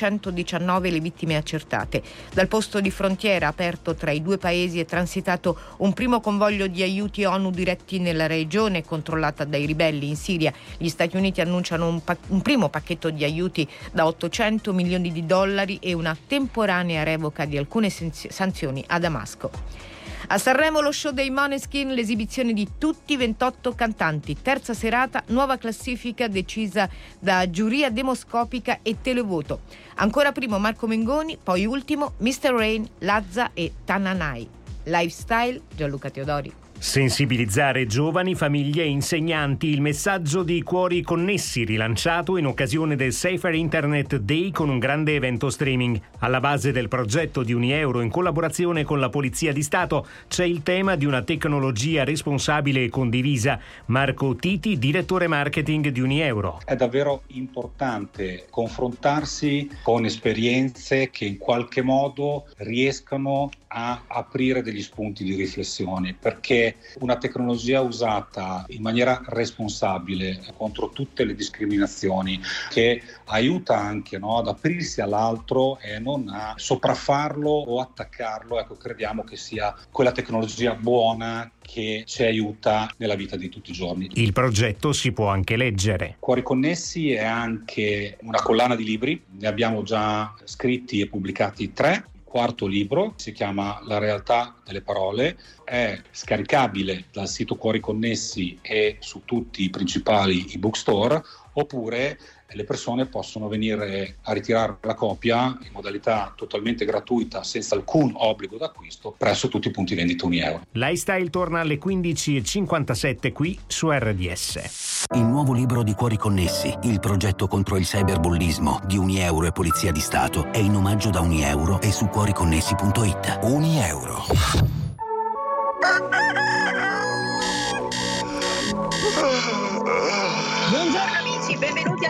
119 le vittime accertate. Dal posto di frontiera aperto tra i due paesi è transitato un primo convoglio di aiuti ONU diretti nella regione controllata dai ribelli in Siria. Gli Stati Uniti annunciano un, pa- un primo pacchetto di aiuti da 800 milioni di dollari e una temporanea revoca di alcune sanzioni a Damasco. A Sanremo lo show dei Moneskin, l'esibizione di tutti i 28 cantanti. Terza serata, nuova classifica decisa da giuria demoscopica e televoto. Ancora primo Marco Mengoni, poi ultimo Mr. Rain, Lazza e Tananai. Lifestyle Gianluca Teodori. Sensibilizzare giovani, famiglie e insegnanti. Il messaggio di Cuori Connessi rilanciato in occasione del Safer Internet Day con un grande evento streaming. Alla base del progetto di Unieuro in collaborazione con la Polizia di Stato c'è il tema di una tecnologia responsabile e condivisa. Marco Titi, direttore marketing di Unieuro. È davvero importante confrontarsi con esperienze che in qualche modo riescano a aprire degli spunti di riflessione perché una tecnologia usata in maniera responsabile contro tutte le discriminazioni che aiuta anche no, ad aprirsi all'altro e non a sopraffarlo o attaccarlo, ecco crediamo che sia quella tecnologia buona che ci aiuta nella vita di tutti i giorni. Il progetto si può anche leggere. Cuori Connessi è anche una collana di libri, ne abbiamo già scritti e pubblicati tre quarto libro, si chiama La realtà delle parole, è scaricabile dal sito Cuori Connessi e su tutti i principali ebook store, oppure le persone possono venire a ritirare la copia in modalità totalmente gratuita, senza alcun obbligo d'acquisto, presso tutti i punti vendita Unieuro. Lifestyle torna alle 15.57 qui su RDS. Il nuovo libro di Cuori Connessi, il progetto contro il cyberbullismo di Unieuro e Polizia di Stato, è in omaggio da Unieuro e su cuoriconnessi.it. Unieuro.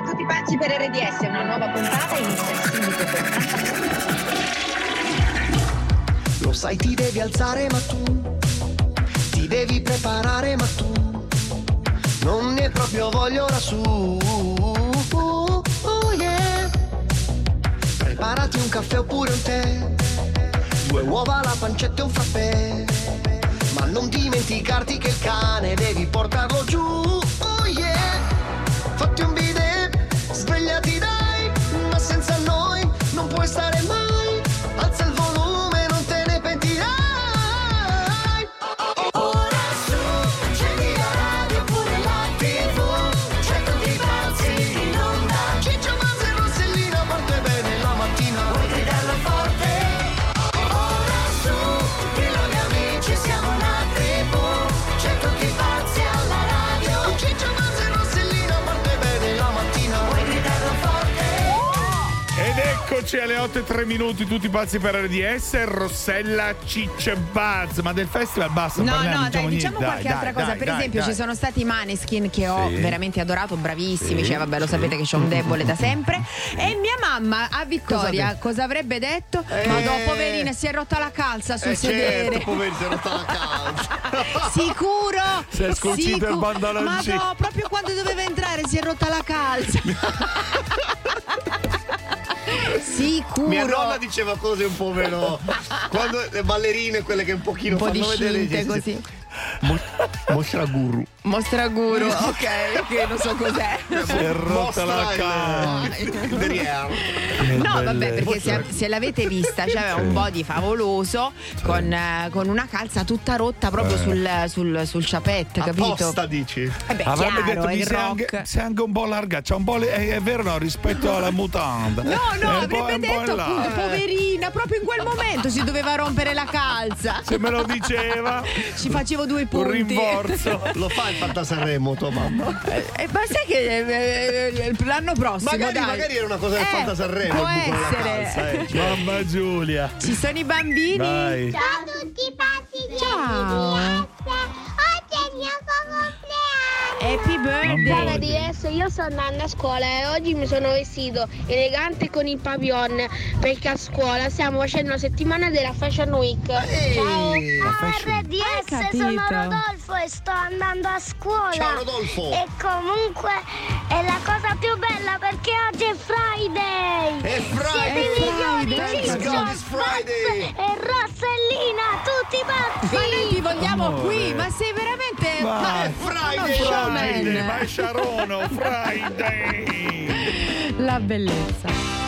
A tutti pazzi per RDS, una nuova puntata inizia subito Lo sai ti devi alzare ma tu ti devi preparare ma tu non ne proprio voglio su. Oh, oh. Preparati un caffè oppure un tè, due uova, la pancetta e un frappè. Ma non dimenticarti che il cane devi portarlo giù. Eccoci alle 8 e 3 minuti, tutti pazzi per RDS, Rossella, Ciccio e Buzz. Ma del festival basta, No, parliamo, no, dai, diciamo Dai, qualche dai, altra cosa. dai, per dai, esempio, dai. ci sono stati i Maneskin che ho Sì. veramente adorato, bravissimi. Sì, Cioè, vabbè, lo sì. sapete che c'ho un debole da sempre. E mia mamma a Vittoria cosa, avrebbe detto? Ma no, poverina, si è rotta la calza sul Eh, sedere. certo, poverino, si è rotta la calza. Sicuro? Si è scucito il pantaloncino. Ma no, proprio quando doveva entrare si è rotta la calza. Sicuro. Mia nonna diceva cose un po' meno. Quando le ballerine, quelle che un pochino un po' fanno vedere. così. Mostra guru. Mostra guru, ok, che non so cos'è. Si è rotta la il derrière. No, vabbè, perché se, se l'avete vista c'aveva un body favoloso con, eh, con una calza tutta rotta proprio sul, sul, sul ciapette, capito? Apposta dici. Eh beh, Avrebbe chiaro, detto mi il sei anche, rock. sei anche un po' larga, c'è un po' le- è, è vero no, rispetto alla mutanda. No, no, è avrebbe detto appunto, poverina, proprio in quel momento si doveva rompere la calza. Se me lo diceva, Ci facevo due un punti. rimborso. Lo fa il Fantasarremo, tua mamma. Eh, ma sai che eh, eh, l'anno prossimo Magari, dai. magari era una cosa del Eh, Fantasarremo. può essere. calza, eh, cioè. Mamma Giulia. Ci sono i bambini. Dai. Ciao a tutti pazzi di Ciao. Oggi è il mio compleanno. Happy birthday. RDS, io sto andando a scuola e oggi mi sono vestito elegante con il papillon perché a scuola stiamo facendo la settimana della Fashion Week. Ciao! RDS, sono Rodolfo e sto andando a scuola. Ciao, Rodolfo. E comunque è la cosa più bella perché oggi è Friday. È Friday. Siete i migliori, Friday. Max E Rossellina, tutti pazzi. Ma noi ti vogliamo Amore. qui, ma sei veramente. Ma è Friday. Uno Friday, Sharono, Friday. La bellezza.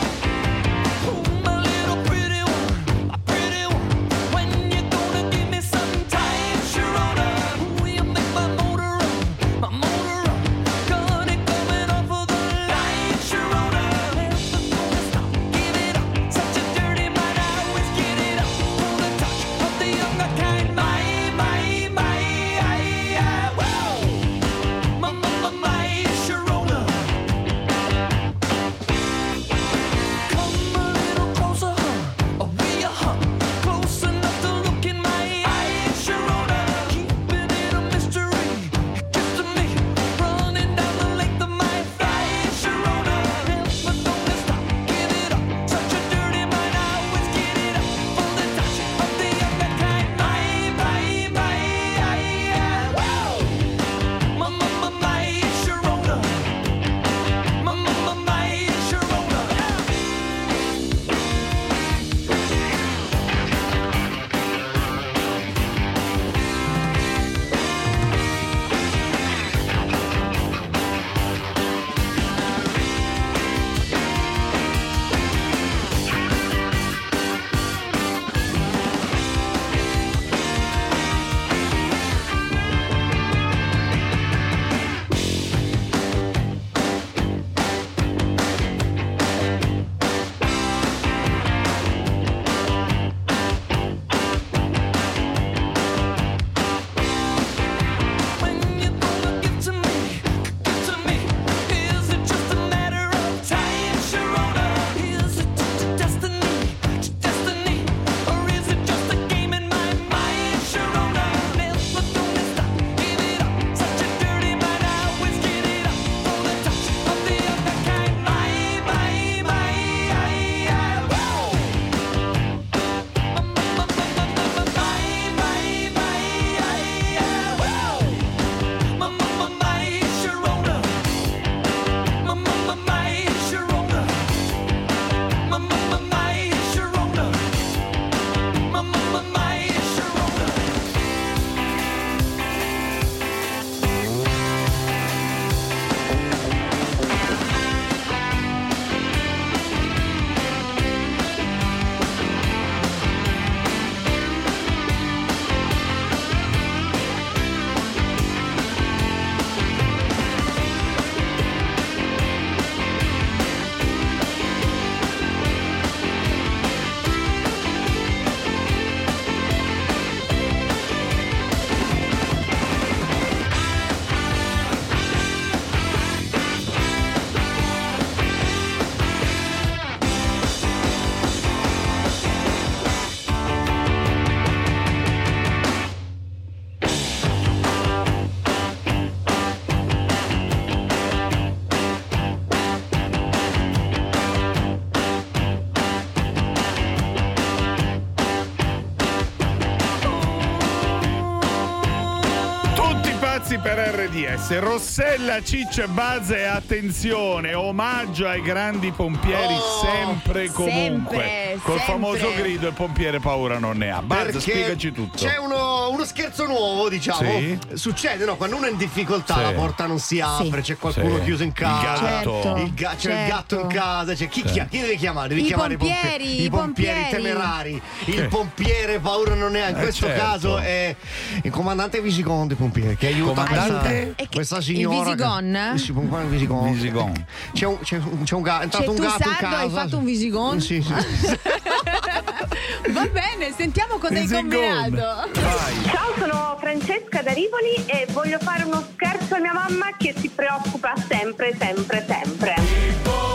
RDS, Rossella, Ciccio e Buzz e attenzione, omaggio ai grandi pompieri Oh, sempre e comunque. sempre, Col sempre. famoso grido il pompiere paura non ne ha. Perché spiegaci tutto. C'è uno, uno scherzo nuovo, diciamo. Sì. Succede, no? Quando uno è in difficoltà, Sì. la porta non si apre, c'è qualcuno Sì. chiuso in casa. Il gatto. Certo. Il ga- c'è il certo. gatto in casa. C'è chi, Sì. chia- chi deve chiamare? Devi I chiamare pompieri, i pompieri, i pompieri. temerari. Il pompiere paura non ne ha. In Eh, questo certo. caso è il comandante Visigondo, i pompieri, che aiuta Comandante? questa, E questa il signora. Visigon? Il Visigon. Visigon. C'è un, c'è un, c'è un gatto. È entrato Cioè, un gatto in sardo casa. hai fatto un Visigon? Sì, sì. Va bene, sentiamo cosa hai combinato. Ciao, sono Francesca da Rivoli e voglio fare uno scherzo a mia mamma che si preoccupa sempre, sempre, sempre.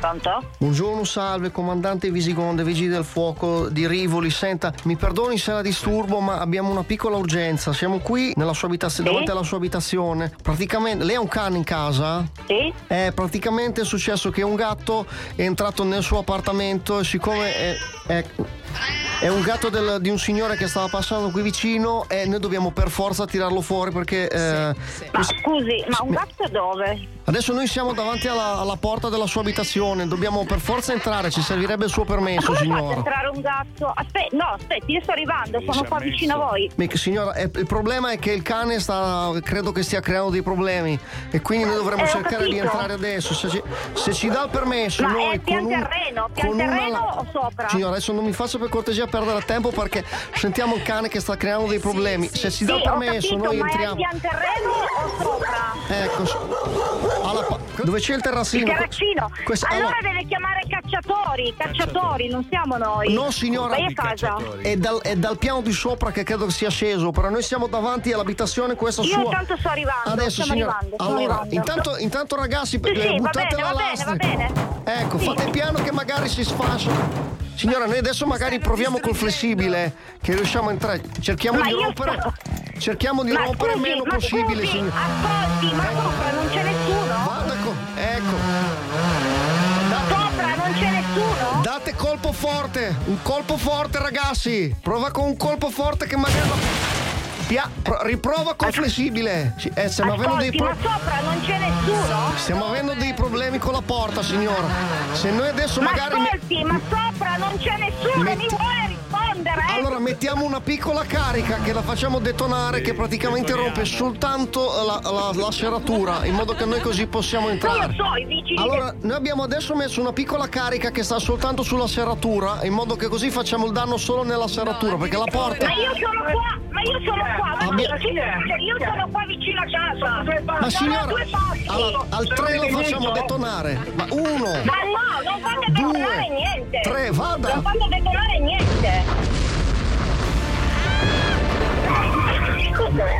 Pronto? Buongiorno, salve, comandante Visigonde, Vigili del Fuoco di Rivoli. Senta, mi perdoni se la disturbo, ma abbiamo una piccola urgenza. Siamo qui nella sua abitazio- Sì? davanti alla sua abitazione. Praticamente, lei ha un cane in casa? Sì. Eh, praticamente è successo che un gatto è entrato nel suo appartamento e siccome è, è- è un gatto del- di un signore che stava passando qui vicino e noi dobbiamo per forza tirarlo fuori perché... eh, Ma scusi, ma un gatto dove? Adesso noi siamo davanti alla, alla porta della sua abitazione, dobbiamo per forza entrare, ci servirebbe il suo permesso, signora. entrare un gatto? Aspetti, no, aspetti, io sto arrivando, sono qua vicino a voi. Mica, signora, eh, il problema è che il cane sta, credo che stia creando dei problemi e quindi noi dovremmo Eh, cercare di entrare adesso. Se ci, se ci dà il permesso, Ma noi è pian con un, terreno, pian con una- terreno o sopra? Signora, adesso non mi faccia per cortesia perdere tempo perché sentiamo il cane che sta creando dei problemi. Se ci dà il Sì, ho permesso, capito, noi ma è entriamo. al pian terreno o sopra? Ecco, alla pa- dove c'è il terrazzino? Il terrazzino. Questa- allora deve chiamare i cacciatori, cacciatori, non siamo noi. No signora, Vai a casa. è dal, è dal piano di sopra che credo sia sceso, però noi siamo davanti all'abitazione questa Io sua. intanto sto arrivando, Adesso stiamo signora, arrivando, allora, arrivando. intanto, intanto ragazzi, Sì, eh, sì, va buttate bene, la va bene, lastra. va bene. Ecco, Sì. fate piano che magari si sfascia. Signora, noi adesso magari proviamo col flessibile che riusciamo a entrare. Cerchiamo Ma di rompere. sto- Cerchiamo di Ma rompere il scusi, meno possibile, scusi, signora. Ascolti, ma sopra non c'è nessuno? Guarda co- ecco. Sopra non c'è nessuno? Date colpo forte, un colpo forte ragazzi. Prova con un colpo forte che magari... Pia- pro- riprova col flessibile. Eh, stiamo avendo dei pro- ma sopra non c'è nessuno? Stiamo avendo dei problemi con la porta, signora. Se noi adesso Ma magari... ascolti, ma sopra non c'è nessuno, Metti- mi vuole rispondere? Allora mettiamo una piccola carica che la facciamo detonare che praticamente rompe soltanto la, la- la serratura in modo che noi così possiamo Non entrare. lo so, Allora, noi abbiamo adesso messo una piccola carica che sta soltanto sulla serratura, in modo che così facciamo il danno solo nella serratura, perché la porta. Ma io sono qua, ma io sono qua, ma cioè, io sono qua vicino a casa. Ma signora, a due passi. allora, al 3 lo facciamo detonare. Ma uno, Ma no, non fate detonare niente. tre, vada. Non fate detonare niente.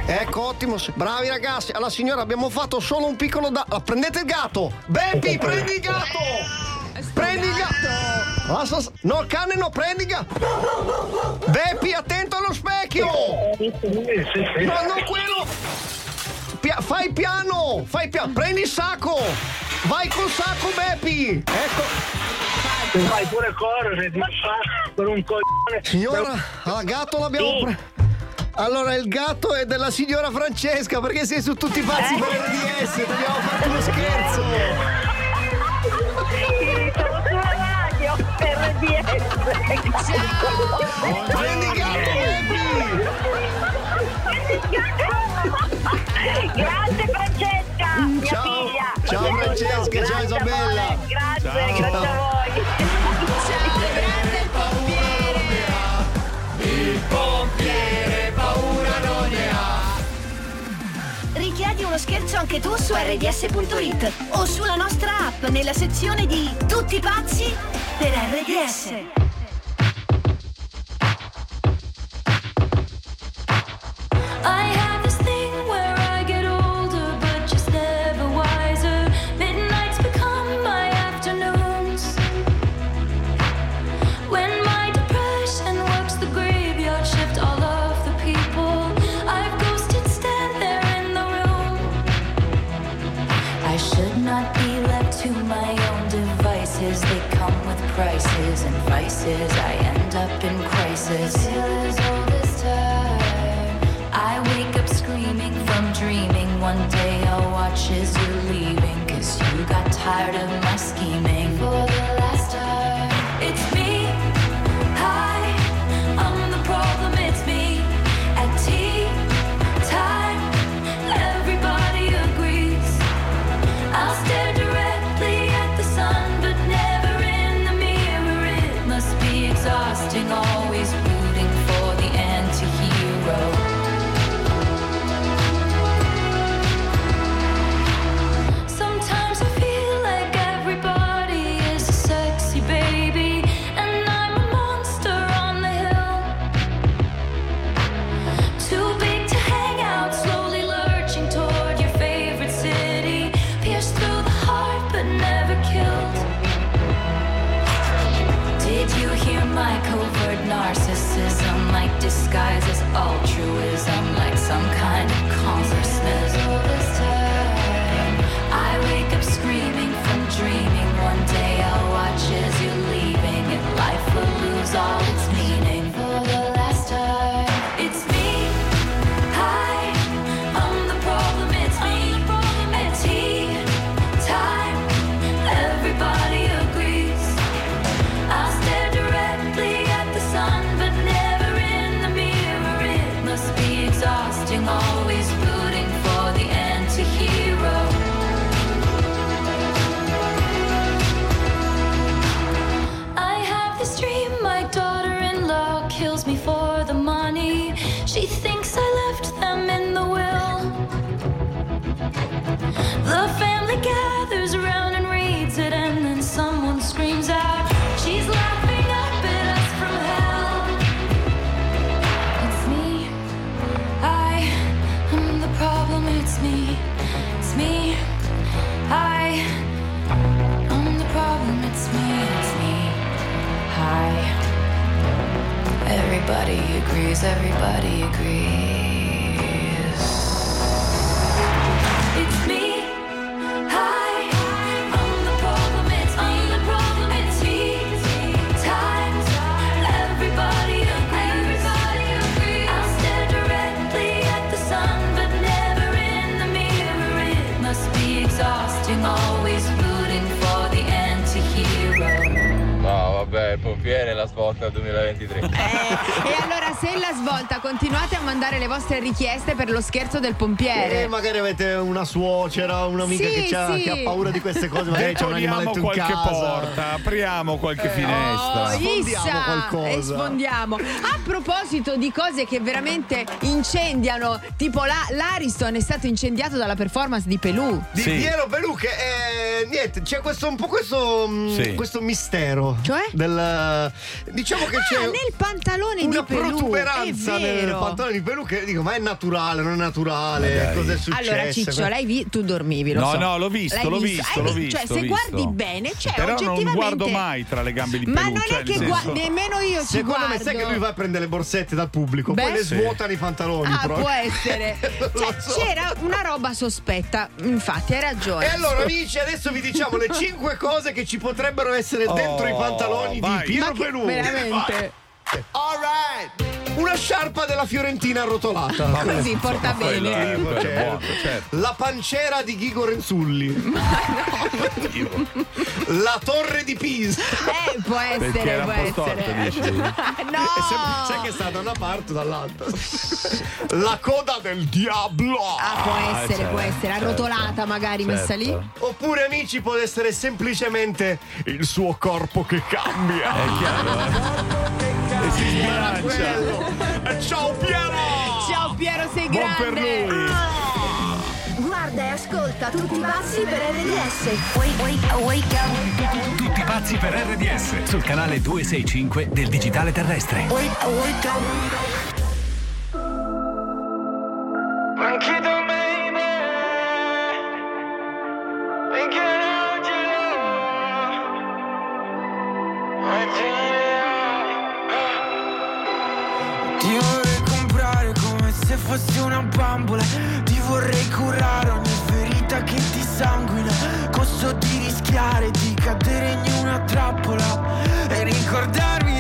ecco ottimo, bravi ragazzi. Alla signora abbiamo fatto solo un piccolo da. ah, Prendete il gatto! Beppi, prendi il gatto! Prendi il gatto! No, cane no, prendi il gatto! Beppi, attento allo specchio! No, non quello! Pia- fai piano! Fai piano! Prendi il sacco! Vai col sacco, Beppi! Ecco! Fai pure correre, ti fa per un coglione. Signora, al gatto l'abbiamo Sì. pre- Allora, il gatto è della signora Francesca, perché sei su tutti i pazzi per RDS, ti abbiamo fatto uno scherzo! Sono sulla radio per RDS. Prendi il gatto, Grazie Francesca, mia Ciao. figlia. Ciao, Francesca, ciao, Grazie a Isabella. voi, Grazie, Ciao. grazie a voi. Richiedi uno scherzo anche tu su rds.it o sulla nostra app nella sezione di Tutti pazzi per RDS. I vices. I end up in crisis. Always rooting for the anti-hero. No, vabbè, il pompiere la svolta 2023. E allora se la svolta continuate a mandare le vostre richieste per lo scherzo del pompiere. Eh, magari avete una suocera, un'amica Sì, che, c'ha- sì. che ha paura di queste cose, magari c'è un animaletto in qualche casa. porta, apriamo qualche Oh, finestra. Issa, qualcosa. e sfondiamo. A proposito di cose che veramente incendiano, tipo la, l'Ariston è stato incendiato dalla performance di Pelù. Di Piero Pelù che eh, niente, c'è questo un po' questo, mh, Sì. questo mistero. Cioè? Del, diciamo che Ah, c'è nel pantalone una di Pelù. Protuberanza nel vero. pantalone di Pelù che dico, ma è naturale, non è naturale? Magari. Cos'è successo? Allora, Ciccio, lei vi- tu dormivi, lo No, so. no, l'ho visto, L'hai l'ho visto, Hai l'ho vi- visto, Cioè, l'ho se visto. guardi bene, c'è Però non oggettivamente. guardo mai tra le gambe di Ma Pelù. non cioè, è che gua- senso- nemmeno io ci Secondo guardo. me sai che lui va a prendere le borsette dal pubblico, Beh. poi le Sì. svuotano i pantaloni. Ah, proprio. può essere. Cioè, c'era una roba sospetta. Infatti, hai ragione. E allora amici adesso vi diciamo le 5 cose che ci potrebbero essere dentro i Oh, pantaloni vai. di Piero Ma che- Pelù. veramente? Alright. Una sciarpa della Fiorentina arrotolata. Vabbè, Così, porta bene. è- quello è Certo. buono, certo. La pancera di Ghigo Renzulli. La torre di Pisa. Eh, può essere, Perché era può un po' storta, essere. dici? E no! Sai che sta da una parte o dall'altra. La coda del diavolo. Ah, può Ah, essere, certo, può essere. Arrotolata magari, messa lì. Certo. Oppure amici può essere semplicemente il suo corpo che cambia. È chiaro, eh? E si sbilancia. Ciao Piero! Ciao Piero, sei Buon grande. per lui. Guarda e ascolta tutti i passi per RDS. Wake, wake, wake up. Tutti pazzi per RDS sul canale 265 del digitale terrestre. Wake, wake up. Ti se fossi una bambola Ti vorrei curare ogni ferita che ti sanguina. Costo di rischiare di cadere in una trappola E ricordarmi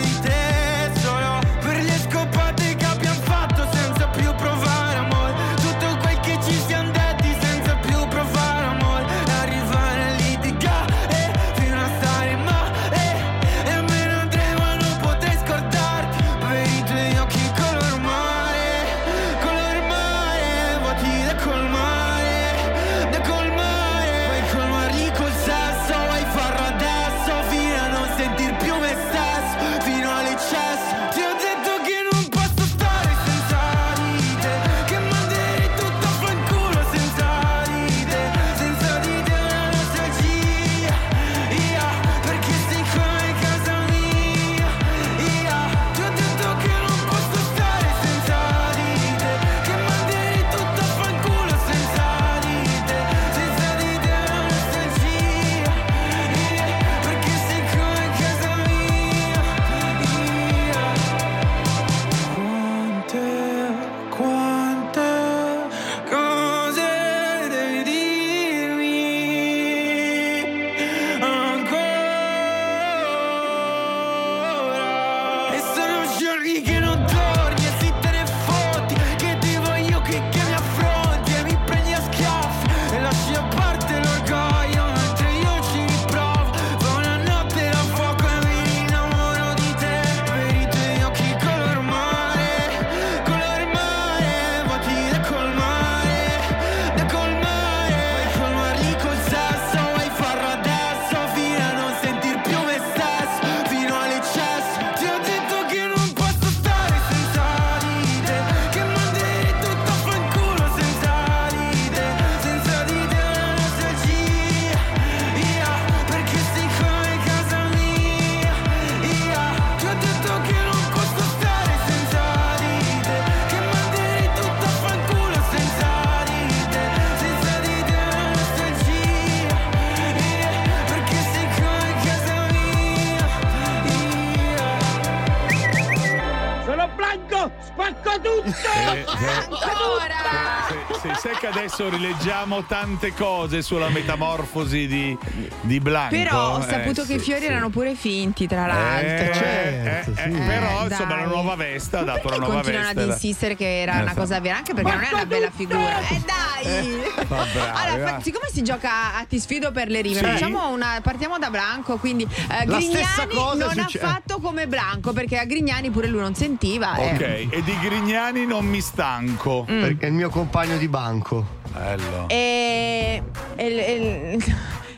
adesso rileggiamo tante cose sulla metamorfosi di, di Blanco. Però ho Eh, saputo che i sì, fiori sì. erano pure finti, tra l'altro. Eh, certo, eh, sì. eh, però Eh, insomma dai. la nuova veste ha dato una nuova Continuano veste. ad insistere che era Eh, una sì. cosa vera, anche perché non è una bella figura. Eh dai! Bravi, allora, fa- siccome si gioca a ti sfido per le rime, Sì. facciamo una, partiamo da Blanco. Quindi eh, La stessa Grignani cosa non succe- ha fatto come Blanco, perché a Grignani pure lui non sentiva. eh. Ok, e di Grignani non mi stanco. Mm. Perché è il mio compagno di banco. Bello. E, e- e-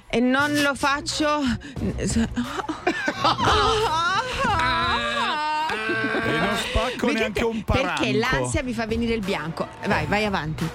e non lo faccio. Non spacco Vedete? neanche un paranco. Perché l'ansia mi fa venire il bianco. Vai, vai avanti.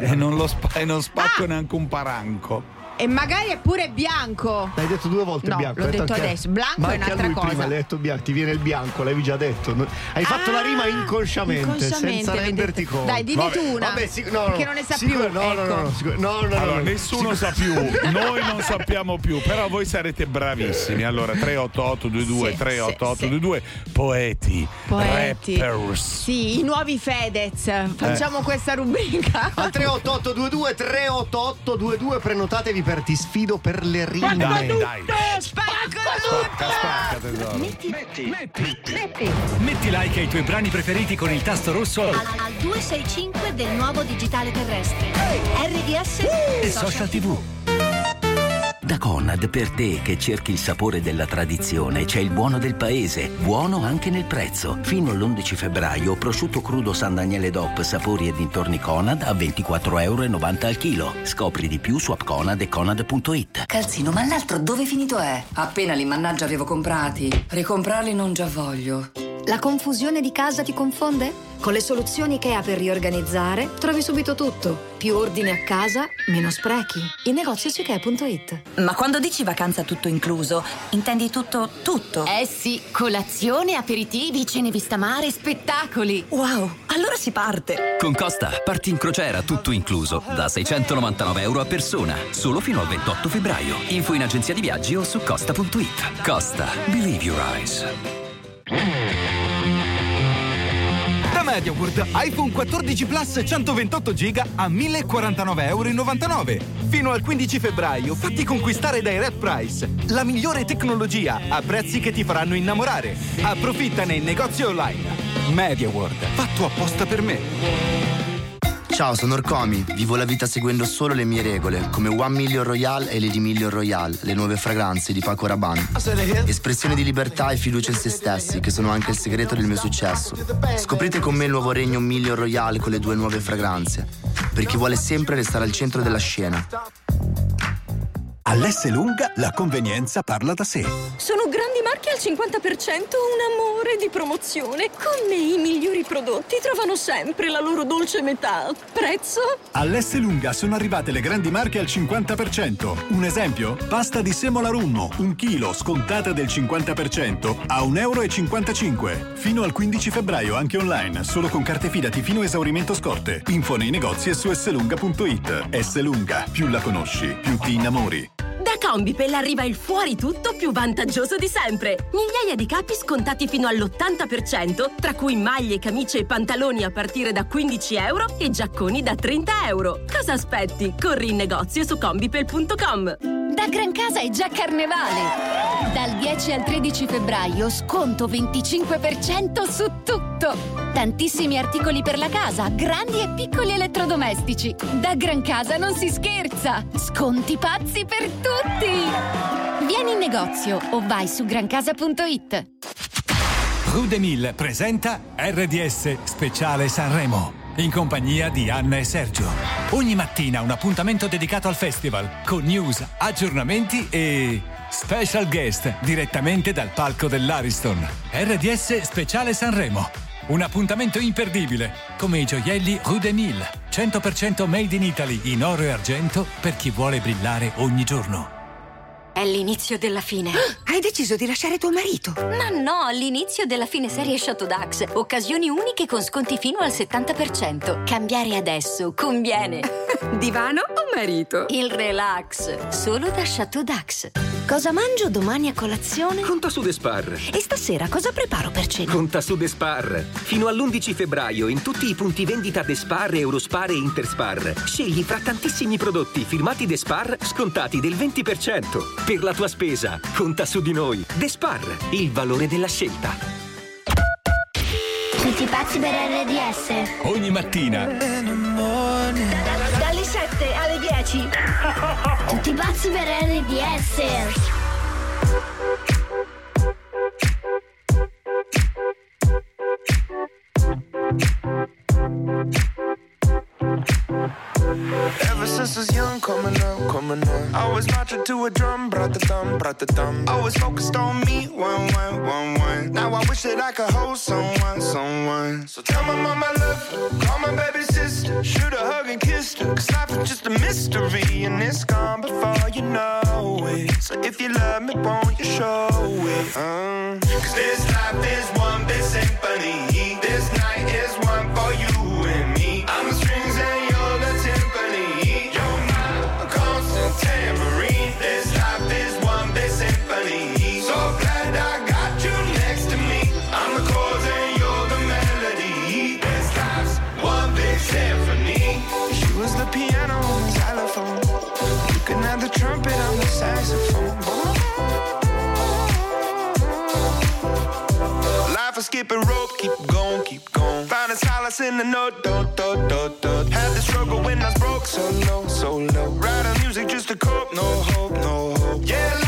E non, lo spa- e non spacco neanche un paranco. E magari è pure bianco. L'hai detto due volte No, bianco. l'ho hai detto anche- adesso. Blanco Ma è anche a un'altra lui cosa. Prima l'hai detto bianco, ti viene il bianco, l'avevi già detto. Hai fatto la rima inconsciamente, inconsciamente, senza renderti conto. Dai, Vabbè, tu una, Vabbè, sì, no, no, perché non ne sa sicuro- più, No, no, no, ecco. no, sicuro- no, no, no, Allora, no, nessuno sa più, noi non sappiamo più, però voi sarete bravissimi. Allora, 38822 Sì, 38822 poeti, Poeti. rappers. Sì, i nuovi Fedez. Facciamo questa rubrica. Al 38822 38822 prenotatevi per Ti sfido per le rime. Dai, dai. Spacca, spacca, tesoro. Metti like ai tuoi brani preferiti con il tasto rosso Al, al 265 del nuovo digitale terrestre. RDS e social tv. Da Conad per te che cerchi il sapore della tradizione c'è il buono del paese, buono anche nel prezzo. Fino all'11 febbraio prosciutto crudo San Daniele DOP sapori e dintorni Conad a 24,90 euro al chilo. Scopri di più su appconad e conad.it. Calzino, ma l'altro dove finito è? Appena li mannaggia avevo comprati. Ricomprarli non già voglio. La confusione di casa ti confonde? Con le soluzioni IKEA per riorganizzare trovi subito tutto. Più ordine a casa, meno sprechi. Il negozio su IKEA.it. Ma quando dici vacanza tutto incluso, intendi tutto, tutto? Eh sì, colazione, aperitivi, cene vista mare, spettacoli. Wow, allora si parte. Con Costa parti in crociera tutto incluso da 699 euro a persona, solo fino al 28 febbraio. Info in agenzia di viaggi o su costa.it. Costa, believe your eyes. MediaWorld, iPhone 14 Plus 128 GB a 1049,99 euro. Fino al 15 febbraio fatti conquistare dai Red Price, la migliore tecnologia a prezzi che ti faranno innamorare. Approfittane in negozi online. MediaWorld, fatto apposta per me. Ciao, sono Orcomi. Vivo la vita seguendo solo le mie regole, come One Million Royale e Lady Million Royale, le nuove fragranze di Paco Rabanne. Espressione di libertà e fiducia in se stessi, che sono anche il segreto del mio successo. Scoprite con me il nuovo regno Million Royale con le due nuove fragranze, per chi vuole sempre restare al centro della scena. All'S lunga la convenienza parla da sé. Sono grandi marche al 50%, un amore di promozione. Con me i migliori prodotti trovano sempre la loro dolce metà. Prezzo? All'S lunga sono arrivate le grandi marche al 50%. Un esempio? Pasta di semola rummo, un chilo, scontata del 50% a 1,55 euro. Fino al 15 febbraio anche online, solo con carte fidati fino a esaurimento scorte. Info nei negozi e su slunga.it. S lunga, più la conosci, più ti innamori. Combipel arriva il fuori tutto più vantaggioso di sempre. Migliaia di capi scontati fino all'80%, tra cui maglie, camicie e pantaloni a partire da 15 euro e giacconi da 30 euro. Cosa aspetti? Corri in negozio su combipel.com. Da Gran Casa è già carnevale. Dal 10 al 13 febbraio sconto 25% su tutto. Tantissimi articoli per la casa, grandi e piccoli elettrodomestici. Da Gran Casa non si scherza. Sconti pazzi per tutti. Vieni in negozio o vai su grancasa.it. Rude Mill presenta RDS Speciale Sanremo. In compagnia di Anna e Sergio. Ogni mattina un appuntamento dedicato al festival con news, aggiornamenti e special guest direttamente dal palco dell'Ariston. RDS Speciale Sanremo. Un appuntamento imperdibile, come i gioielli Rude Mill. 100% made in Italy in oro e argento per chi vuole brillare ogni giorno. È l'inizio della fine. Hai deciso di lasciare tuo marito? Ma no, l'inizio della fine serie Chateau Dax. Occasioni uniche con sconti fino al 70%. Cambiare adesso conviene. Divano o marito? Il relax, solo da Chateau Dax. Cosa mangio domani a colazione? Conta su Despar. E stasera cosa preparo per cena? Conta su Despar. Fino all'11 febbraio in tutti i punti vendita Despar, Eurospar e Interspar. Scegli fra tantissimi prodotti firmati Despar scontati del 20%. Per la tua spesa, conta su di noi. Despar, il valore della scelta. Tutti pazzi per RDS. Ogni mattina 7 alle 10. Tutti pazzi per RDS. To a drum, the thumb. Always focused on me, one, one, one, one. Now I wish that I could hold someone, someone. So tell my mama love her, call my baby sister, shoot a hug and kiss her. Cause life is just a mystery, and it's gone before you know it. So if you love me, won't you show it? Uh. Cause this life is one big symphony. This night is one for you Is skipping rope, keep going, keep going. Finding solace in the note, do, do, do, do. Had the struggle when I was broke, so low, so low. Writing music just to cope, no hope, no hope. Yeah,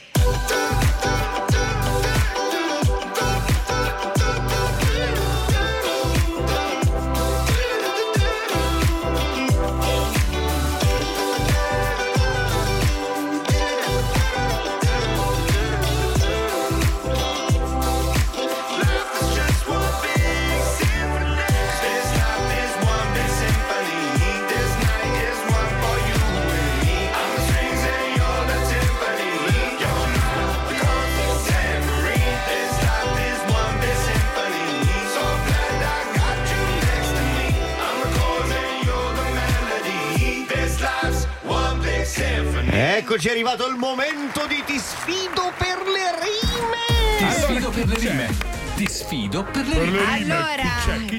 Eccoci, è arrivato il momento di Ti sfido per le rime! Ti sfido per le rime. Ti sfido per le rime. Allora,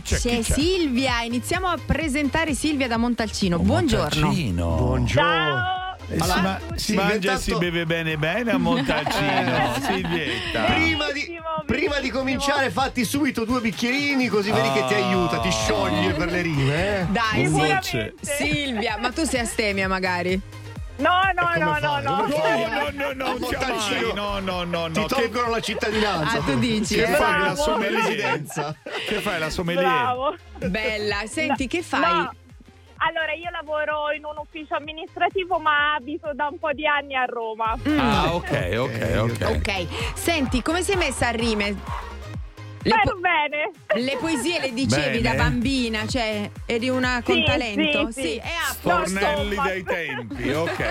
c'è, Silvia. Iniziamo a presentare Silvia da Montalcino. Buongiorno. Buongiorno. Eh, si, ma- si mangia e si beve bene bene a Montalcino. Silvietta. Prima di, prima di cominciare, fatti subito due bicchierini, così vedi che ti aiuta, ti scioglie per le rime. Eh? Dai. Silvia, ma tu sei astemia magari? No, no, no, no, no. No, no, no, no, Montalcino. no, no, no, no. Ti tolgono la cittadinanza. Ah, tu dici? Che fai Bravo. la sommelier? Residenza. Che fai la sommelier? Bravo. Bella, senti, che fai? No. Allora, io lavoro in un ufficio amministrativo, ma abito da un po' di anni a Roma. Ah, ok, ok, ok. Ok, senti, come sei messa a rime? Le, po- bene. le poesie le dicevi Bene. da bambina, cioè eri una con Sì, talento? sì, sì. è a posto. Fornelli dei tempi, ok, La-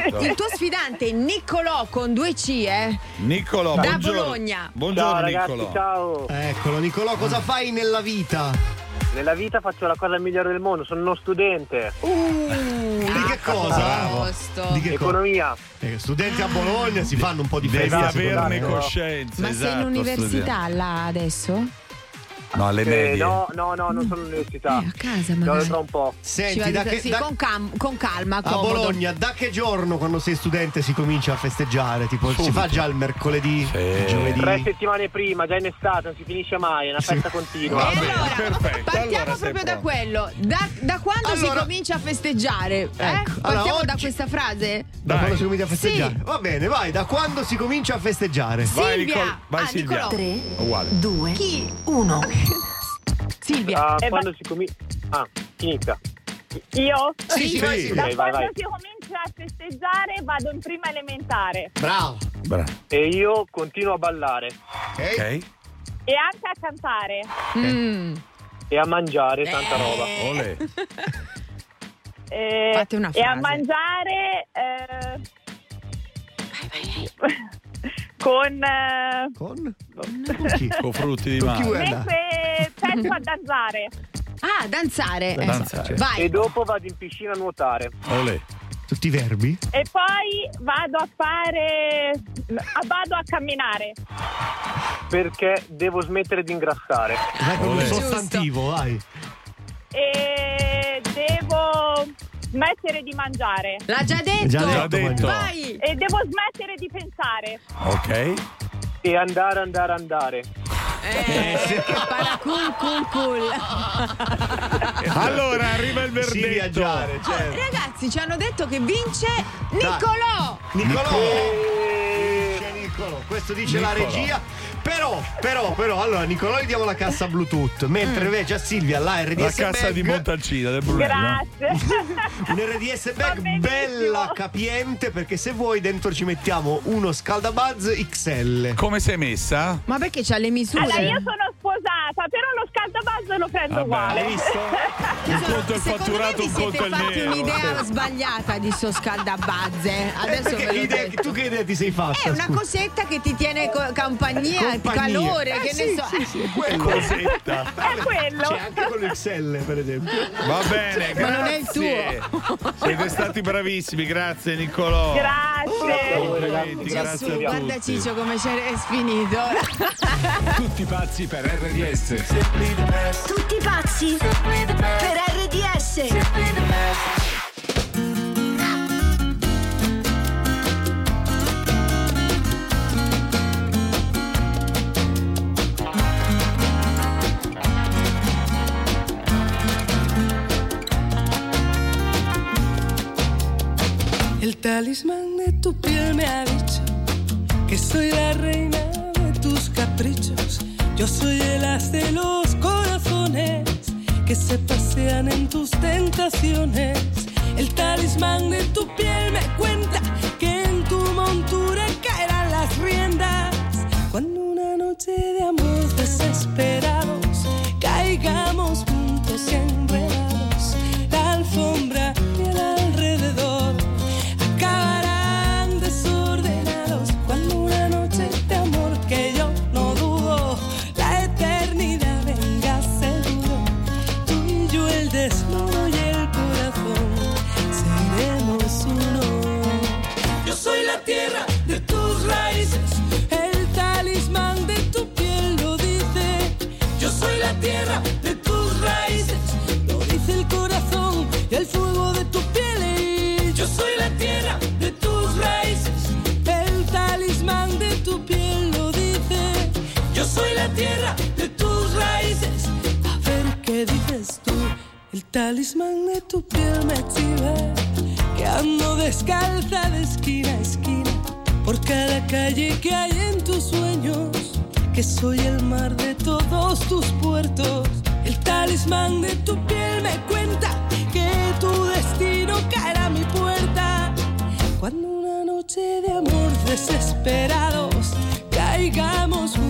perfetto. il tuo sfidante è Niccolò con due C, eh? Niccolò, Da buongiorno. Bologna. Buongiorno Ciao ragazzi, Niccolò. ciao. Eccolo, Nicolò, cosa fai nella vita? Nella vita faccio la cosa migliore del mondo, sono uno studente. Che cosa? a posto. Di che cosa? Economia. Eh, studenti a Bologna si fanno un po' di Devi festa averne secondaria. coscienza. Ma sei in esatto, università là adesso? No, alle medie. Eh, no, no, no, non sono all'università. Eh, a casa, magari. Tra un po'. Senti, da che, sì, da... Con, cam- con, calma. Comodo. A Bologna, da che giorno quando sei studente si comincia a festeggiare? Tipo, Subito. si fa già il mercoledì, sì. il giovedì? Tre settimane prima, già in estate, non si finisce mai, è una festa sì. continua. Vabbè, allora, perfetto. Partiamo allora, proprio da quello. Da, da quando allora... si comincia a festeggiare? Eh? Ecco. Eh? Partiamo oggi... da questa frase? Da Dai. quando si comincia a festeggiare? Sì. Va bene, vai, da quando si comincia a festeggiare? Silvia! Vai, Nicol- vai ah, Silvia. 3, 2, 1. Silvia. Ah, Eh, quando si comincia... Ah, inizia. Io? Sì, sì, vai, sì. Da vai, quando vai. si comincia a festeggiare vado in prima elementare Bravo. Bravo. E io continuo a ballare Ok. Ok. e anche a cantare. Mm. e a mangiare tanta roba. Ole. Eh, Fate una e a frase. mangiare eh, con eh, Con? Con chi? Con frutti di Con mare. mentre penso a danzare. Ah, danzare. Eh, Danzare. Vai. E dopo vado in piscina a nuotare. Ole. Tutti i verbi? E poi vado a fare vado a camminare. Perché devo smettere di ingrassare. Vai con un Olè. sostantivo, vai. E devo smettere di mangiare. L'ha già detto. Già Già detto. Vai. E devo smettere di pensare. Ok. E andare, andare, andare. Eh, che paracul cul cul. Allora arriva il Sì, verdetto. viaggiare, certo. Ragazzi, ci hanno detto che vince Niccolò. Niccolò! Dice Niccolò, questo dice la Niccolò. regia. Però, però, però, allora Niccolò gli diamo la cassa Bluetooth, mentre invece a Silvia la RDS La cassa bag, di Montalcino del Brunello. Grazie. un RDS bag bella capiente perché se vuoi dentro ci mettiamo uno scaldabuzz XL. Come sei messa? Ma perché c'ha le misure? Allora, io sono sposata, però lo scaldabuzzo lo prendo Vabbè. uguale. Hai visto? Un conto è il fatturato, un conto è il nero. un'idea sbagliata di sto scaldabazze. Adesso Eh, Perché ve lo idea- tu che idea ti sei fatta? È una scusa? cosetta che ti tiene co- compagnia, Compagnia. calore, Eh, che sì, ne so. sì, sì, quello. Cosetta. È quello. C'è anche con l'XL, per esempio. Va bene, Ma non è il grazie. Siete stati bravissimi, grazie Niccolò. Grazie. Complimenti, Gesù, grazie a guarda. Ciccio come c'è sfinito. Tutti pazzi per RDS. Tutti pazzi per RDS. El talismán de tu piel me ha dicho que soy la reina de tus caprichos. Yo soy el as de los corazones que se pasean en tus tentaciones. El talismán de tu piel me cuenta que en tu montura caerán las riendas. Cuando una noche de amor desesperados talismán de tu piel me chiva que ando descalza de esquina a esquina por cada calle que hay en tus sueños, que soy el mar de todos tus puertos. El talismán de tu piel me cuenta que tu destino caerá a mi puerta. Cuando una noche de amor desesperados caigamos juntos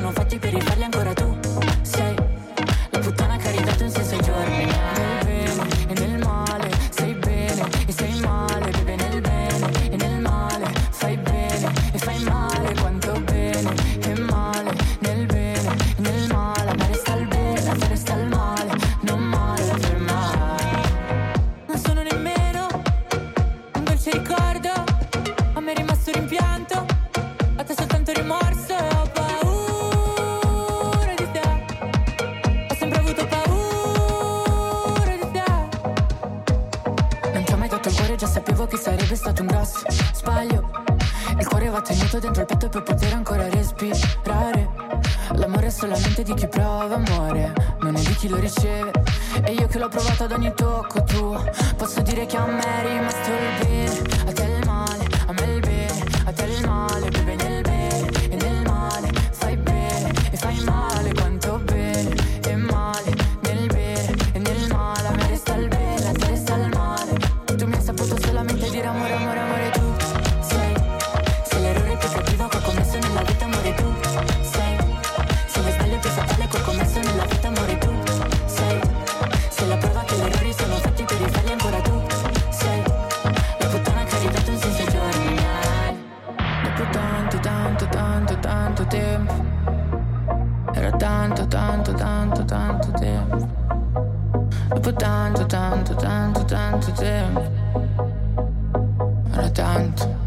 non fatti per i ribelli don't need tuo tanto, tanto, tanto, tanto tempo. Era tanto.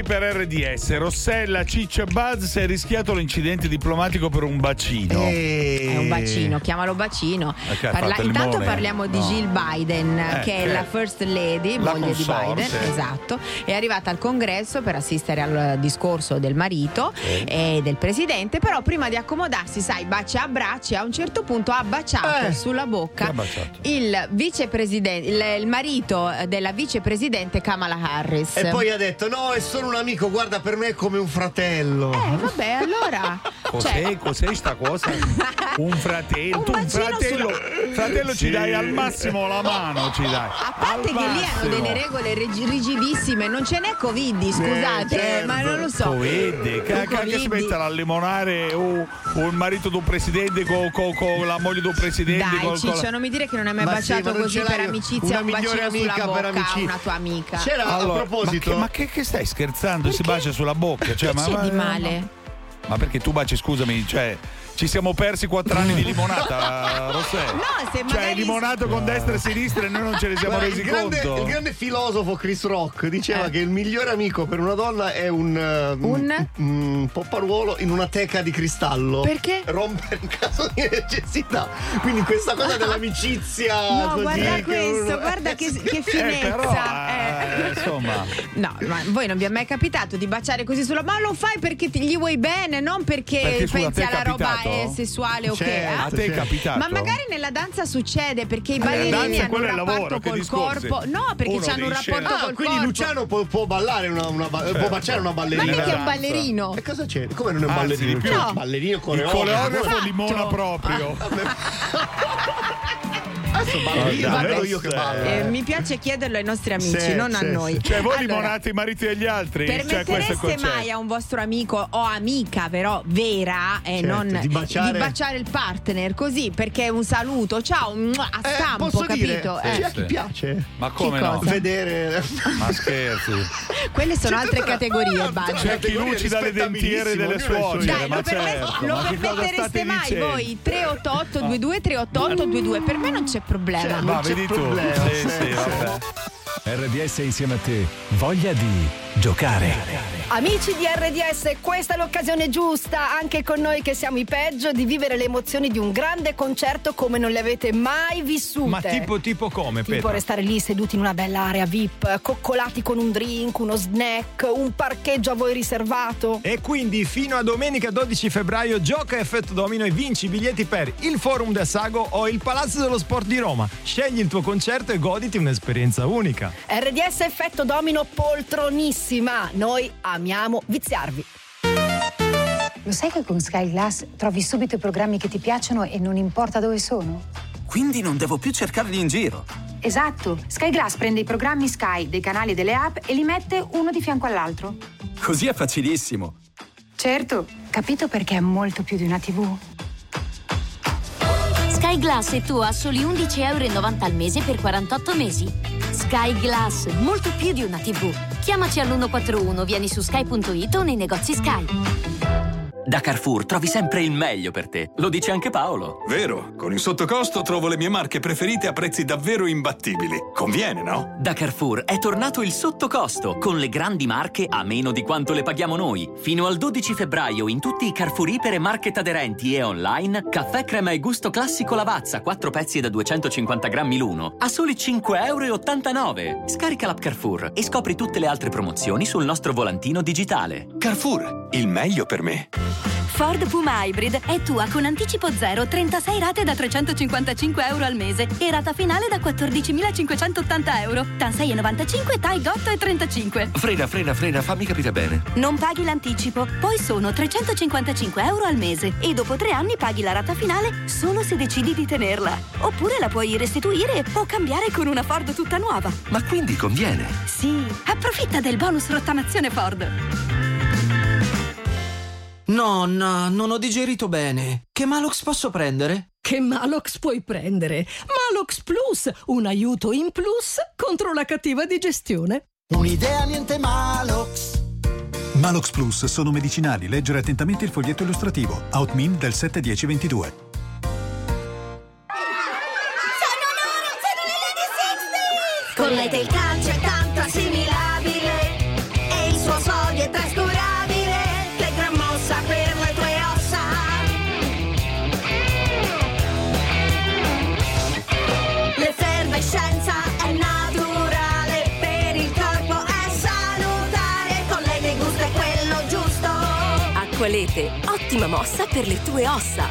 Morti per RDS, Rossella, Ciccia Buzz si è rischiato l'incidente diplomatico per un bacino. E... È un bacino, chiamalo bacino. Eh, okay, Parla- intanto parliamo di no. Jill Biden, eh, che è la first lady, la moglie consorte. di Biden, esatto. È arrivata al congresso per assistere al discorso del marito eh. e del presidente, però prima di accomodarsi, sai, bacia a bracci, a un certo punto ha baciato eh, sulla bocca il, il, il marito della vicepresidente Kamala Harris. E poi ha detto: No, è solo un amico, guarda, per me è come un fratello. Eh, vabbè, allora. cos'è, cioè... cos'è sta cosa? Un un fratello, tu un fratello, sulla... fratello sì. ci dai al massimo la mano, ci dai. A parte che massimo. lì hanno delle regole reg- rigidissime, non ce n'è Covid, eh, scusate, eh, certo. ma non lo so. Covid, che, che si mettono a limonare o, o, il marito di un presidente con co, co, la moglie di un presidente. Dai, col, Ciccio, la... non mi dire che non hai mai ma baciato sì, ma così per amicizia, una un bacino amica sulla bocca, amicizia. una tua amica. C'era allora, a proposito. Ma che, ma che, che stai scherzando? Perché? Si bacia sulla bocca. Cioè, ma, c'è ma, di male? Ma perché tu baci, scusami, cioè ci siamo persi quattro anni di limonata, Rossella. No, se Cioè, magari- limonato con destra e sinistra e noi non ce ne siamo Guarda, resi il, grande, conto. il grande filosofo Chris Rock diceva Eh. che il migliore amico per una donna è un, uh, Un? mm, popparuolo in una teca di cristallo. Perché? Rompe in caso di necessità. Quindi questa cosa dell'amicizia. No, così, guarda questo, uno- guarda che, che Eh, finezza. però, eh. eh, insomma. No, ma voi non vi è mai capitato di baciare così sulla. Ma lo fai perché ti- gli vuoi bene, non perché, Perché, pensi alla roba capitato? eh, sessuale o che. Certo, eh? A te è capitato? Ma magari nella danza succede perché i ballerini danza hanno un è rapporto lavoro, che col corpo. No, perché Uno hanno un rapporto Ah, col quindi corpo. Luciano può, può ballare una, una Certo. può baciare una Ma ballerina. mica è un ballerino. E cosa c'è? Come non è un Anzi, ballerino? di più. No. un ballerino Il coreografo. coreografo Esatto. limona proprio. Adesso vedo io che ballo. Eh, mi piace chiederlo ai nostri amici, Sì, non a sì, noi. sì. Cioè, voi Allora, limonate i mariti degli altri? Cioè, Permettereste mai a un vostro amico o amica, però vera, e Certo, non di baciare- il partner così perché è un saluto, ciao, mua, a Eh, stampo, posso dire, capito? c'è Eh. a chi piace Ma come no? vedere Ma scherzi. Quelle sono C'è altre categorie, Ah, Baggio. C'è chi lucida le dentiere delle suocere, ma Dai, lo, permet- certo. lo permettereste mai voi? 388 22 388 22 Per me non c'è problema. Cioè, Ma non c'è vedi tu. problema, Sì, sì, sì, sì. vabbè. RDS insieme a te. Voglia di giocare. Amici di RDS, questa è l'occasione giusta, anche con noi che siamo i peggio, di vivere le emozioni di un grande concerto come non le avete mai vissute. Ma tipo, tipo come, Tipo Petra? restare lì seduti in una bella area VIP, coccolati con un drink, uno snack, un parcheggio a voi riservato. E quindi fino a domenica 12 febbraio gioca Effetto Domino e vinci i biglietti per il Forum del Sago o il Palazzo dello Sport di Roma. Scegli il tuo concerto e goditi un'esperienza unica. RDS effetto domino poltronissima. Noi amiamo viziarvi. Lo sai che con Sky Glass trovi subito i programmi che ti piacciono e non importa dove sono? Quindi non devo più cercarli in giro. Esatto, Sky Glass prende i programmi Sky dei canali e delle app e li mette uno di fianco all'altro. Così è facilissimo. Certo, capito perché è molto più di una TV? Sky Glass e tu a soli 11,90 euro al mese per 48 mesi. Sky Glass, molto più di una TV. Chiamaci all'141, vieni su sky.it o nei negozi Sky. Da Carrefour trovi sempre il meglio per te. Lo dice anche Paolo. Vero, con il sottocosto trovo le mie marche preferite a prezzi davvero imbattibili. Conviene, no? Da Carrefour è tornato il sottocosto, con le grandi marche a meno di quanto le paghiamo noi. Fino al 12 febbraio in tutti i Carrefour Iper e market aderenti e online, caffè crema e gusto classico Lavazza, 4 pezzi da 250 grammi l'uno, a soli 5,89 euro. Scarica l'app Carrefour e scopri tutte le altre promozioni sul nostro volantino digitale. Carrefour, il meglio per me. Ford Puma Hybrid è tua con anticipo zero, 36 rate da 355 euro al mese e rata finale da 14.580 euro. TAN 6,95, TAI 8 e 35. Frena, frena, frena, fammi capire bene. Non paghi l'anticipo, poi sono 355 euro al mese e dopo tre anni paghi la rata finale solo se decidi di tenerla. Oppure la puoi restituire o cambiare con una Ford tutta nuova. Ma quindi conviene. Sì, approfitta del bonus rottamazione Ford. Nonna, non ho digerito bene. Che Malox posso prendere? Che Malox puoi prendere? Malox Plus, un aiuto in plus contro la cattiva digestione. Un'idea niente Malox. Malox Plus sono medicinali. Leggere attentamente il foglietto illustrativo. Outmin del 71022. Con lei il calcio è tanto Acqualete, ottima mossa per le tue ossa.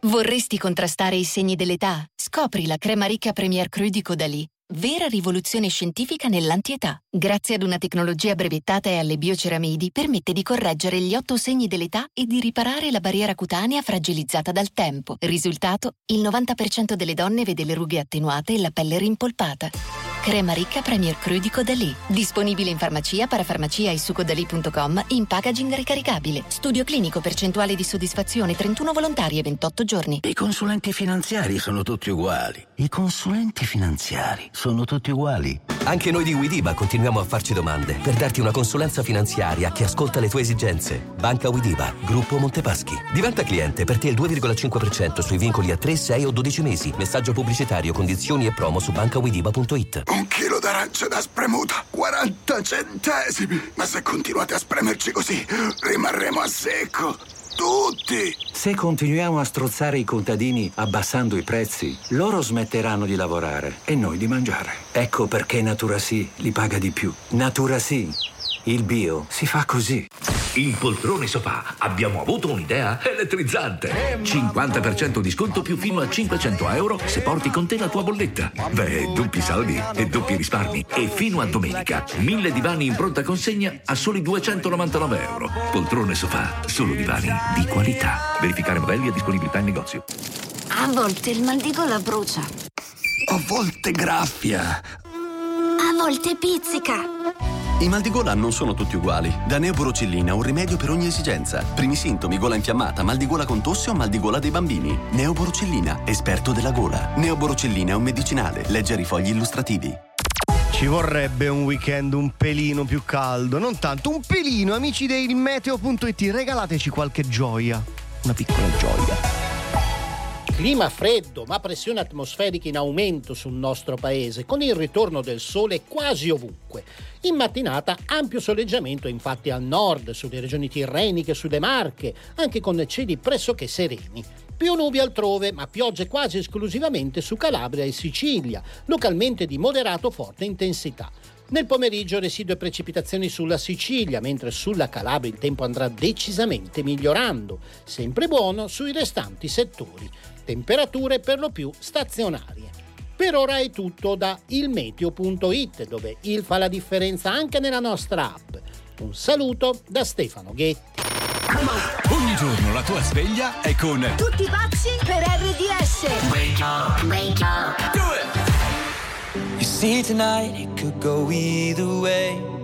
Vorresti contrastare i segni dell'età? Scopri la crema ricca Premier Cru di Caudalie. Vera rivoluzione scientifica nell'antietà. Grazie ad una tecnologia brevettata e alle bioceramidi, permette di correggere gli otto segni dell'età e di riparare la barriera cutanea fragilizzata dal tempo. Risultato? Il 90% delle donne vede le rughe attenuate e la pelle rimpolpata. Crema ricca Premier Cru di Caudalie. Disponibile in farmacia, parafarmacia e su caudalie.com in packaging ricaricabile. Studio clinico percentuale di soddisfazione 31 volontari e 28 giorni. I consulenti finanziari sono tutti uguali. I consulenti finanziari sono tutti uguali. Anche noi di Widiba continuiamo a farci domande per darti una consulenza finanziaria che ascolta le tue esigenze. Banca Widiba, gruppo Montepaschi. Diventa cliente per te il 2,5% sui vincoli a 3, 6 o 12 mesi. Messaggio pubblicitario, condizioni e promo su bancawidiba.it. Un chilo d'arancia da spremuta, 40 centesimi. Ma se continuate a spremerci così, rimarremo a secco. Tutti! Se continuiamo a strozzare i contadini abbassando i prezzi, loro smetteranno di lavorare e noi di mangiare. Ecco perché Natura Sì li paga di più. Natura Sì. Il bio si fa così. In Poltrone Sofà abbiamo avuto un'idea elettrizzante. 50% di sconto più fino a 500 euro se porti con te la tua bolletta. Beh, doppi saldi e doppi risparmi. E fino a domenica, 1000 divani in pronta consegna a soli 299 euro. Poltrone Sofà, solo divani di qualità. Verificare modelli e disponibilità in negozio. A volte il mal di gola brucia. A volte graffia. A volte pizzica. I mal di gola non sono tutti uguali. Da Neoborocillina un rimedio per ogni esigenza. Primi sintomi, gola infiammata, mal di gola con tosse o mal di gola dei bambini. Neoborocillina, esperto della gola. Neoborocillina è un medicinale. Leggere i fogli illustrativi. Ci vorrebbe un weekend un pelino più caldo, non tanto, un pelino, amici del meteo.it, regalateci qualche gioia, una piccola gioia. Clima freddo, ma pressione atmosferica in aumento sul nostro paese, con il ritorno del sole quasi ovunque. In mattinata ampio soleggiamento infatti al nord, sulle regioni tirreniche sulle Marche, anche con cieli pressoché sereni. Più nubi altrove, ma piogge quasi esclusivamente su Calabria e Sicilia, localmente di moderato forte intensità. Nel pomeriggio residue precipitazioni sulla Sicilia, mentre sulla Calabria il tempo andrà decisamente migliorando, sempre buono sui restanti settori. Temperature per lo più stazionarie. Per ora è tutto da ilmeteo.it, dove il fa la differenza anche nella nostra app. Un saluto da Stefano Ghetti. Ogni giorno la tua sveglia è con Tutti pazzi per RDS. Wake up, wake up. Do You see, tonight it could go either way.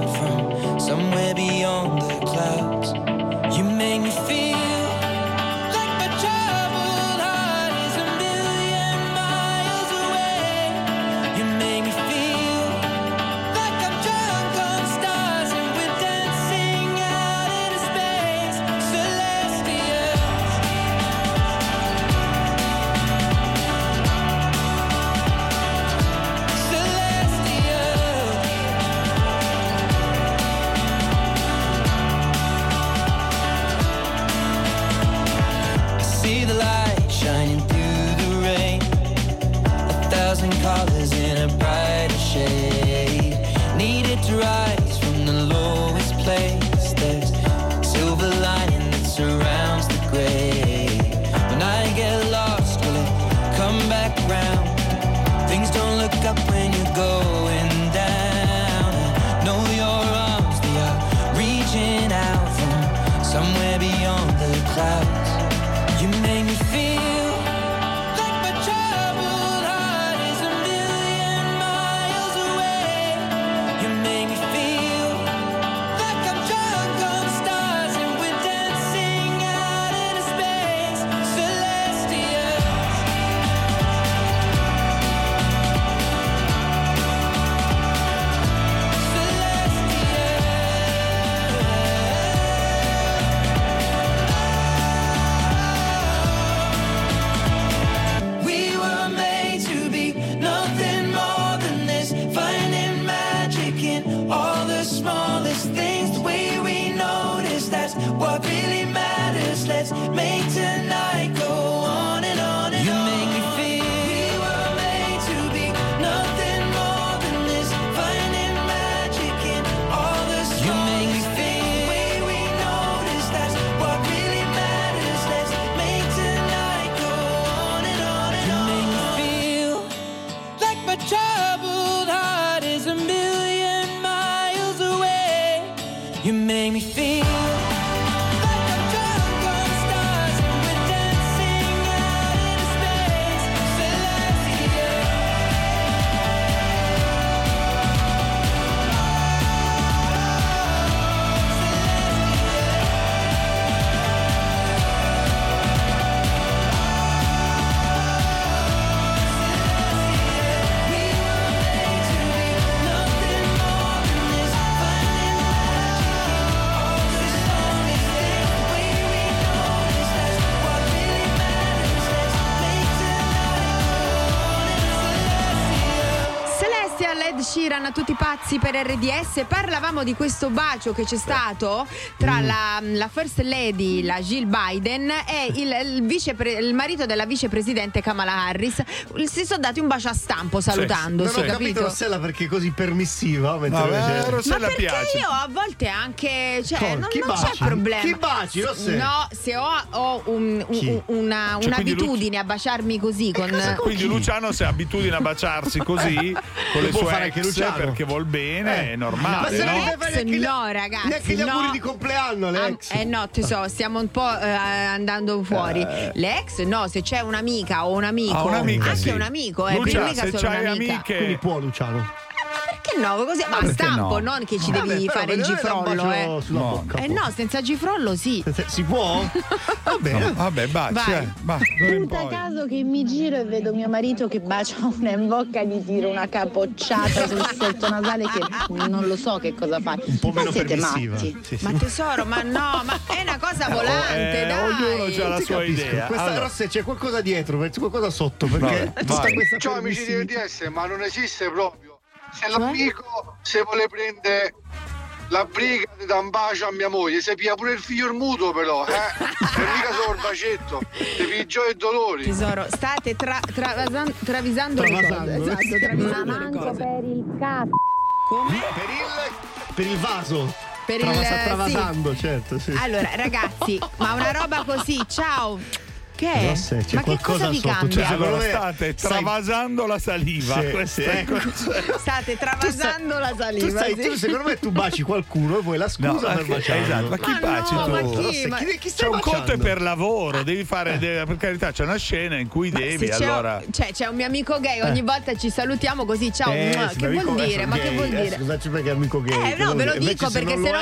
pazzi per RDS parlavamo di questo bacio che c'è stato tra Mm. la, la first lady la Jill Biden e il, il vicepre- il marito della vicepresidente Kamala Harris si sono dati un bacio a stampo salutandosi Non ho capito capito? Rossella perché è così permissiva. mentre Vabbè, invece- Rossella Ma perché piace. io a volte anche cioè, Con- non, chi non c'è problema Chi baci, Rossella? no se ho, ho un- un- Chi? una, Cioè, un'abitudine a baciarmi così con Quindi Luciano se ha abitudine a baciarsi così con le può sue fare anche ex Luciano. perché vuol bene, Eh. è Ma normale. se no? gli- no, ragazzi. neanche gli auguri no. di compleanno, Ah, l'ex. eh no, tesoro, stiamo un po' eh, andando fuori. Eh. L'ex, no, se c'è un'amica o un amico. Ah, un'amica, anche sì. un amico, eh, Lucia, mica se c'hai un'amica. amiche- Quindi può Luciano. Perché no? Così, ma a perché stampo, no? non che ci Vabbè, devi però fare il gifrollo, eh. sulla No. bocca. Eh no, senza gifrollo sì. Si può? Va bene. No, vabbè, baci, Vai. eh. Va, Punta caso che mi giro e vedo mio marito che bacia una in bocca e gli tiro una capocciata sul setto nasale che non lo so che cosa fa. Un po' Ma meno siete permissiva. matti. Sì, sì. Ma tesoro, ma no, ma è una cosa volante, eh, dai. ognuno c'ha la sua capisco. idea. Questa Allora. Rosse c'è qualcosa dietro, c'è qualcosa sotto, perché Vabbè, tutta vai. questa Ciao amici di RDS, ma non esiste proprio. Se l'amico se vuole prendere la briga di dar un bacio a mia moglie, si pia pure il figlio il mutuo però, eh? E mica solo il bacetto, ti pigio e dolori. Tesoro, state tra, travasan- travisando le cose. Travasando. Esatto, travisando le cose. per il cazzo. Come? Per il, per il vaso. Per il- Travasa- sì. travasando, certo, sì. Allora, ragazzi, ma una roba così, ciao. Che è? Rosse, c'è Ma che cosa qualcosa vi sotto, cambia? cioè, Allora Secondo me state travasando la saliva. Sì, sì, ecco. State travasando la Tu saliva. sai, sì. tu, secondo me tu baci qualcuno e vuoi la scusa No, per baciarlo. esatto, ma chi Ma baci no, tu? ma chi? Ma- chi, chi C'è un conto è per lavoro, devi fare, de- per carità, c'è una scena in cui devi, Se c'è, allora. cioè, c'è un mio amico gay, ogni volta ci salutiamo così, ciao. Eh, sì, che ma vuol amico- dire? Ma che gay, vuol eh, dire? Scusaci perché è amico gay. Eh, che no, ve lo dico perché non se no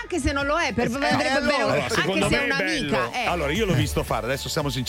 anche se non lo è, per Eh, andrebbe bene, anche se è un'amica. eh. Allora, io l'ho visto fare, adesso siamo sinceri.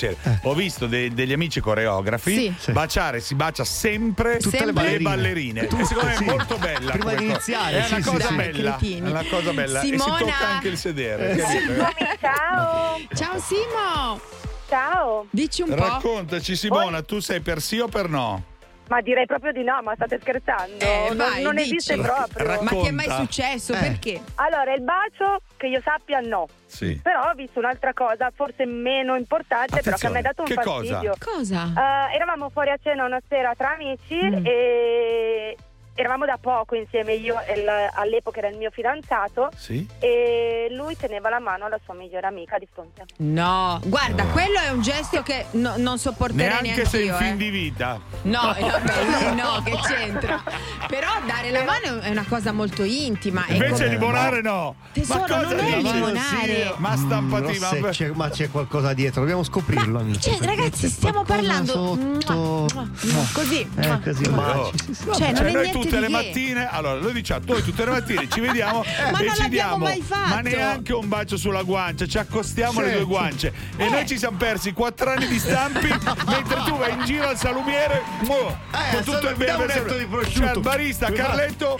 Ho visto de- degli amici coreografi Sì. Baciare, si bacia sempre Tutte le le ballerine. ballerine. Tutte, e secondo me è molto bella. Prima di iniziare, È sì, una sì, cosa sì. bella. È una cosa bella. E Simona- si tocca anche il sedere. Eh, capito? Ciao. Ciao Simo, Ciao. dici un po'. Raccontaci, Simona, tu sei per sì o per no? Ma direi proprio di no, ma state scherzando. Eh, non vai, non dici. esiste proprio. Racconta. Ma ti è mai successo? Eh. Perché? Allora, il bacio che io sappia no. Sì. Però ho visto un'altra cosa, forse meno importante, però che mi ha dato un che cosa? fastidio. Cosa? Eh, eravamo fuori a cena una sera tra amici Mm. e eravamo da poco insieme, io e il- all'epoca era il mio fidanzato Sì? e lui teneva la mano alla sua migliore amica di fronte a me. No, guarda, quello è un gesto che no- non sopporterei Neanche neanche se in io. fin eh. di vita. No, eh, lì no, che c'entra. Però dare la mano è una cosa molto intima. Invece come- limonare no. Tesoro, ma cosa non è limonare. Ma stampati, Rosse, ma... c'è, ma c'è qualcosa dietro, dobbiamo scoprirlo, amici. Cioè, ragazzi, stiamo parlando Sotto... Mua, mua, così. Eh, così. Sì, sì, Cioè, non Cioè, è noi niente tutte le mattine, allora noi diciamo, noi tutte le mattine ci vediamo Ma e ci diamo, mai fatto. ma neanche un bacio sulla guancia, ci accostiamo le Sì. due guance e noi ci siamo persi quattro anni di stampi mentre tu vai in giro al salumiere muo, con tutto il bene di prosciutto. cioè al barista Carletto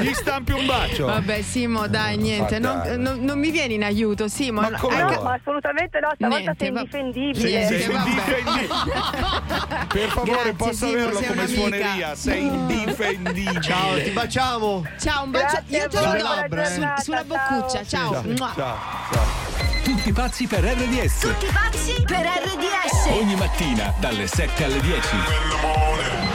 gli stampi un bacio. Vabbè, Simo, dai, niente. Non, non- non mi vieni in aiuto, Simo. Ma come no? ma assolutamente no, stavolta Niente, sei va- indifendibile. Sei vabbè. indifendibile. Per favore, Grazie, posso Simo, averlo sei come suoneria? Sei indifendibile. Ciao, ti baciamo. Ciao, un bacio. Grazie Io te lo do su- giornata, sulla boccuccia. Ciao. Ciao, Mua. ciao, ciao. Tutti pazzi per RDS. Tutti pazzi per RDS. Ogni mattina dalle 7 alle 10.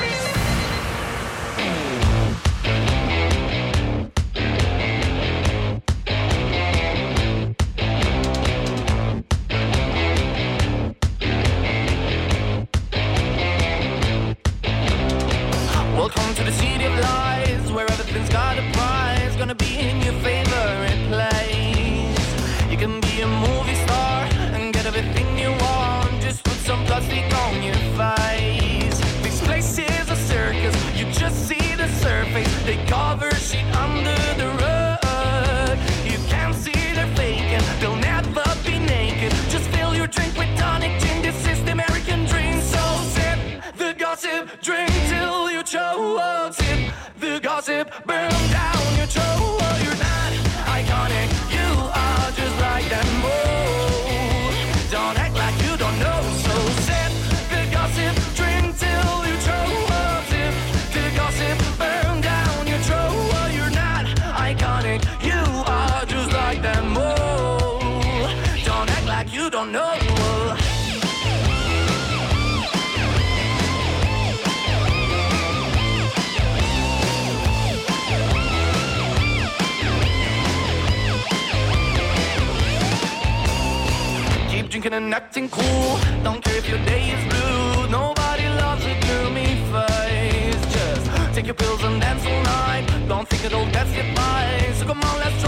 Acting cool. Don't care if your day is blue. Nobody loves a gloomy face. Just take your pills and dance all night. Don't think it'll get by. So come on, let's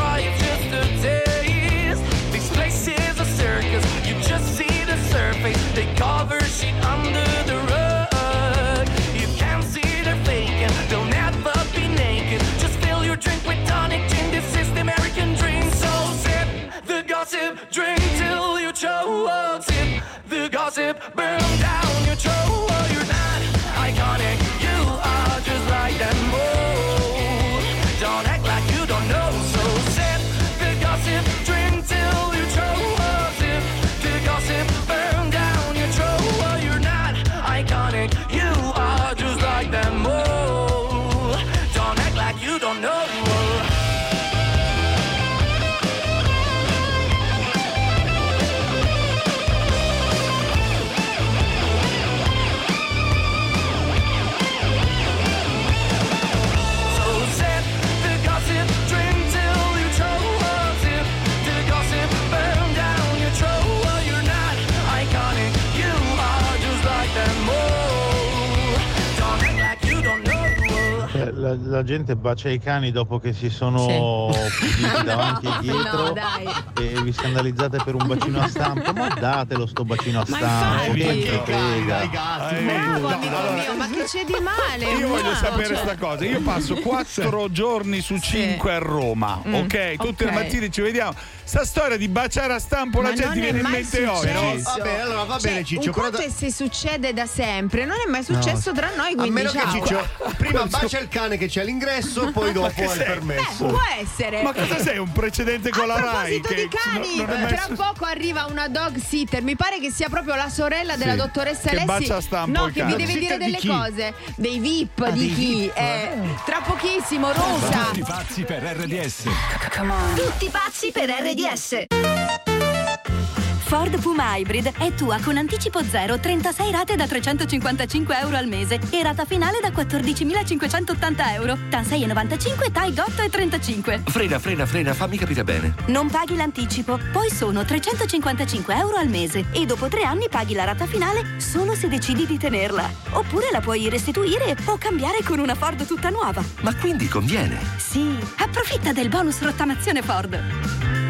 La, gente bacia i cani dopo che si sono puliti davanti e dietro No, dai. e vi scandalizzate per un bacino a stampo. Ma datelo sto bacino a Ma stampo, infatti. che frega. Bravo amico mio, ma che c'è di male? Io voglio Wow, sapere cioè- sta cosa. Io passo quattro giorni su cinque a Roma, Mm, ok? Tutte le ok. mattine ci vediamo. Sta storia di baciare a stampo Ma la gente viene in mente oggi. successo. Vabbè, allora va Cioè, bene, Ciccio, Un però conto da- è se succede da sempre, non è mai successo tra noi, A quindi meno che ciao. Ciccio prima bacia il cane che c'è all'ingresso, poi dopo che ha il permesso. Beh, può essere. Ma cosa sei? Un precedente con la A Rai? proposito di cani, non- non tra su- poco arriva una dog sitter. Mi pare che sia proprio la sorella della Sì, dottoressa che Lessi. bacia a stampo no, che vi deve dire delle chi? Cose. Dei VIP Ah, di dei chi? VIP? Eh, tra pochissimo, Rosa. Tutti pazzi per RDS. Tutti pazzi per RDS. Ford Puma Hybrid è tua con anticipo zero, 36 rate da 355 euro al mese e rata finale da 14.580 euro. TAN 6,95, TAI 8 e 35. Frena, frena, frena, fammi capire bene. Non paghi l'anticipo, poi sono 355 euro al mese e dopo tre anni paghi la rata finale solo se decidi di tenerla. Oppure la puoi restituire o cambiare con una Ford tutta nuova. Ma quindi conviene. Sì, approfitta del bonus rottamazione Ford.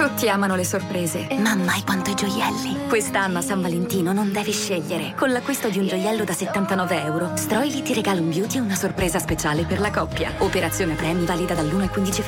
Tutti amano le sorprese, ma mai quanto i gioielli. Quest'anno a San Valentino non devi scegliere. Con l'acquisto di un gioiello da 79 euro, Stroili ti regala un beauty e una sorpresa speciale per la coppia. Operazione premi valida dall'1 al 15